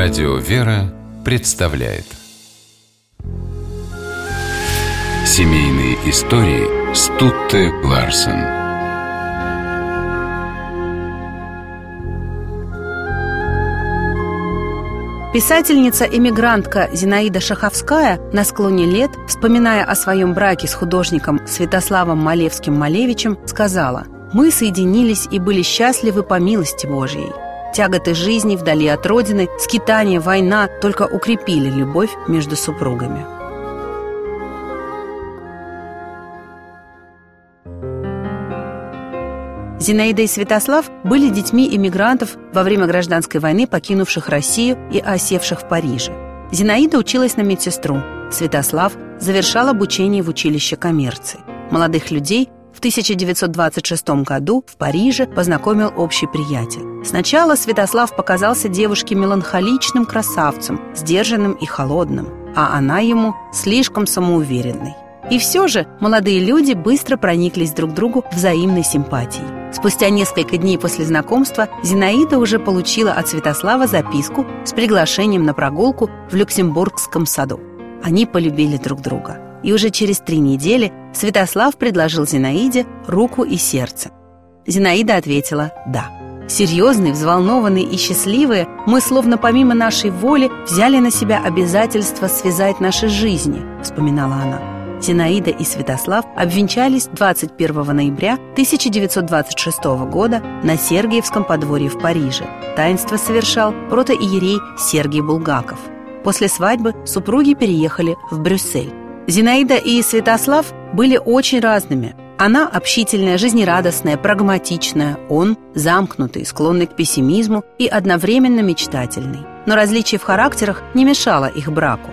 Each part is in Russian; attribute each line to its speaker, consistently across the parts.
Speaker 1: Радио «Вера» представляет Семейные истории Стутте Ларсен
Speaker 2: Писательница-эмигрантка Зинаида Шаховская на склоне лет, вспоминая о своем браке с художником Святославом Малевским-Малевичем, сказала «Мы соединились и были счастливы по милости Божьей». Тяготы жизни вдали от родины, скитания, война только укрепили любовь между супругами. Зинаида и Святослав были детьми иммигрантов во время гражданской войны, покинувших Россию и осевших в Париже. Зинаида училась на медсестру, Святослав завершал обучение в училище коммерции. Молодых людей в 1926 году в Париже познакомил общий приятель. Сначала Святослав показался девушке меланхоличным красавцем, сдержанным и холодным, а она ему слишком самоуверенной. И все же молодые люди быстро прониклись друг другу взаимной симпатией. Спустя несколько дней после знакомства Зинаида уже получила от Святослава записку с приглашением на прогулку в Люксембургском саду. Они полюбили друг друга – и уже через три недели Святослав предложил Зинаиде руку и сердце. Зинаида ответила «да». Серьезные, взволнованные и счастливые, мы словно помимо нашей воли взяли на себя обязательство связать наши жизни, вспоминала она. Зинаида и Святослав обвенчались 21 ноября 1926 года на Сергиевском подворье в Париже. Таинство совершал протоиерей Сергий Булгаков. После свадьбы супруги переехали в Брюссель. Зинаида и Святослав были очень разными. Она общительная, жизнерадостная, прагматичная, он замкнутый, склонный к пессимизму и одновременно мечтательный. Но различие в характерах не мешало их браку.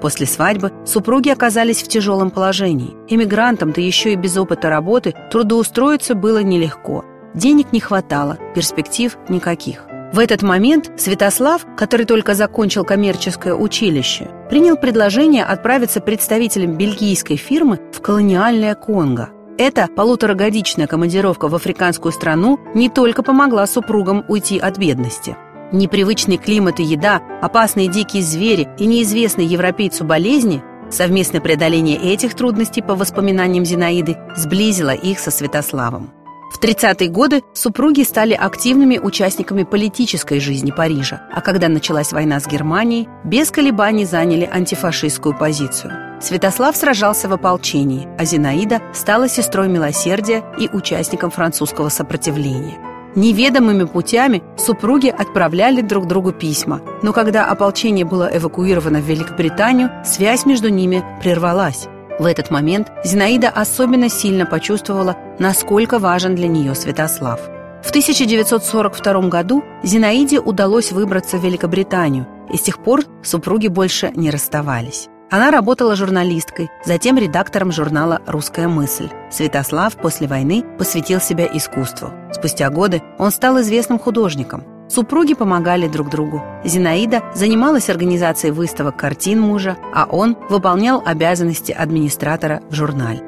Speaker 2: После свадьбы супруги оказались в тяжелом положении. Иммигрантам, да еще и без опыта работы, трудоустроиться было нелегко. Денег не хватало, перспектив никаких. В этот момент Святослав, который только закончил коммерческое училище, принял предложение отправиться представителем бельгийской фирмы в колониальное Конго. Эта полуторагодичная командировка в африканскую страну не только помогла супругам уйти от бедности. Непривычный климат и еда, опасные дикие звери и неизвестные европейцу болезни Совместное преодоление этих трудностей, по воспоминаниям Зинаиды, сблизило их со Святославом. В 30-е годы супруги стали активными участниками политической жизни Парижа, а когда началась война с Германией, без колебаний заняли антифашистскую позицию. Святослав сражался в ополчении, а Зинаида стала сестрой милосердия и участником французского сопротивления. Неведомыми путями супруги отправляли друг другу письма, но когда ополчение было эвакуировано в Великобританию, связь между ними прервалась. В этот момент Зинаида особенно сильно почувствовала, насколько важен для нее Святослав. В 1942 году Зинаиде удалось выбраться в Великобританию, и с тех пор супруги больше не расставались. Она работала журналисткой, затем редактором журнала «Русская мысль». Святослав после войны посвятил себя искусству. Спустя годы он стал известным художником. Супруги помогали друг другу. Зинаида занималась организацией выставок картин мужа, а он выполнял обязанности администратора в журнале.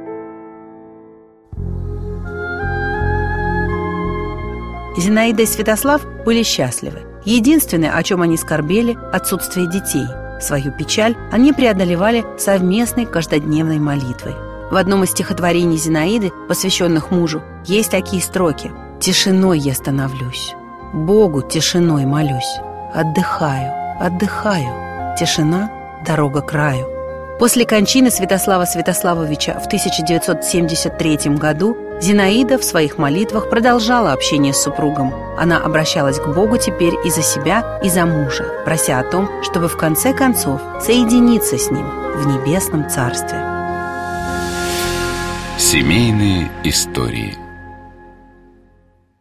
Speaker 2: Зинаида и Святослав были счастливы. Единственное, о чем они скорбели – отсутствие детей. Свою печаль они преодолевали совместной каждодневной молитвой. В одном из стихотворений Зинаиды, посвященных мужу, есть такие строки «Тишиной я становлюсь, Богу тишиной молюсь. Отдыхаю, отдыхаю. Тишина – дорога к краю. После кончины Святослава Святославовича в 1973 году Зинаида в своих молитвах продолжала общение с супругом. Она обращалась к Богу теперь и за себя, и за мужа, прося о том, чтобы в конце концов соединиться с ним в небесном царстве.
Speaker 1: Семейные истории –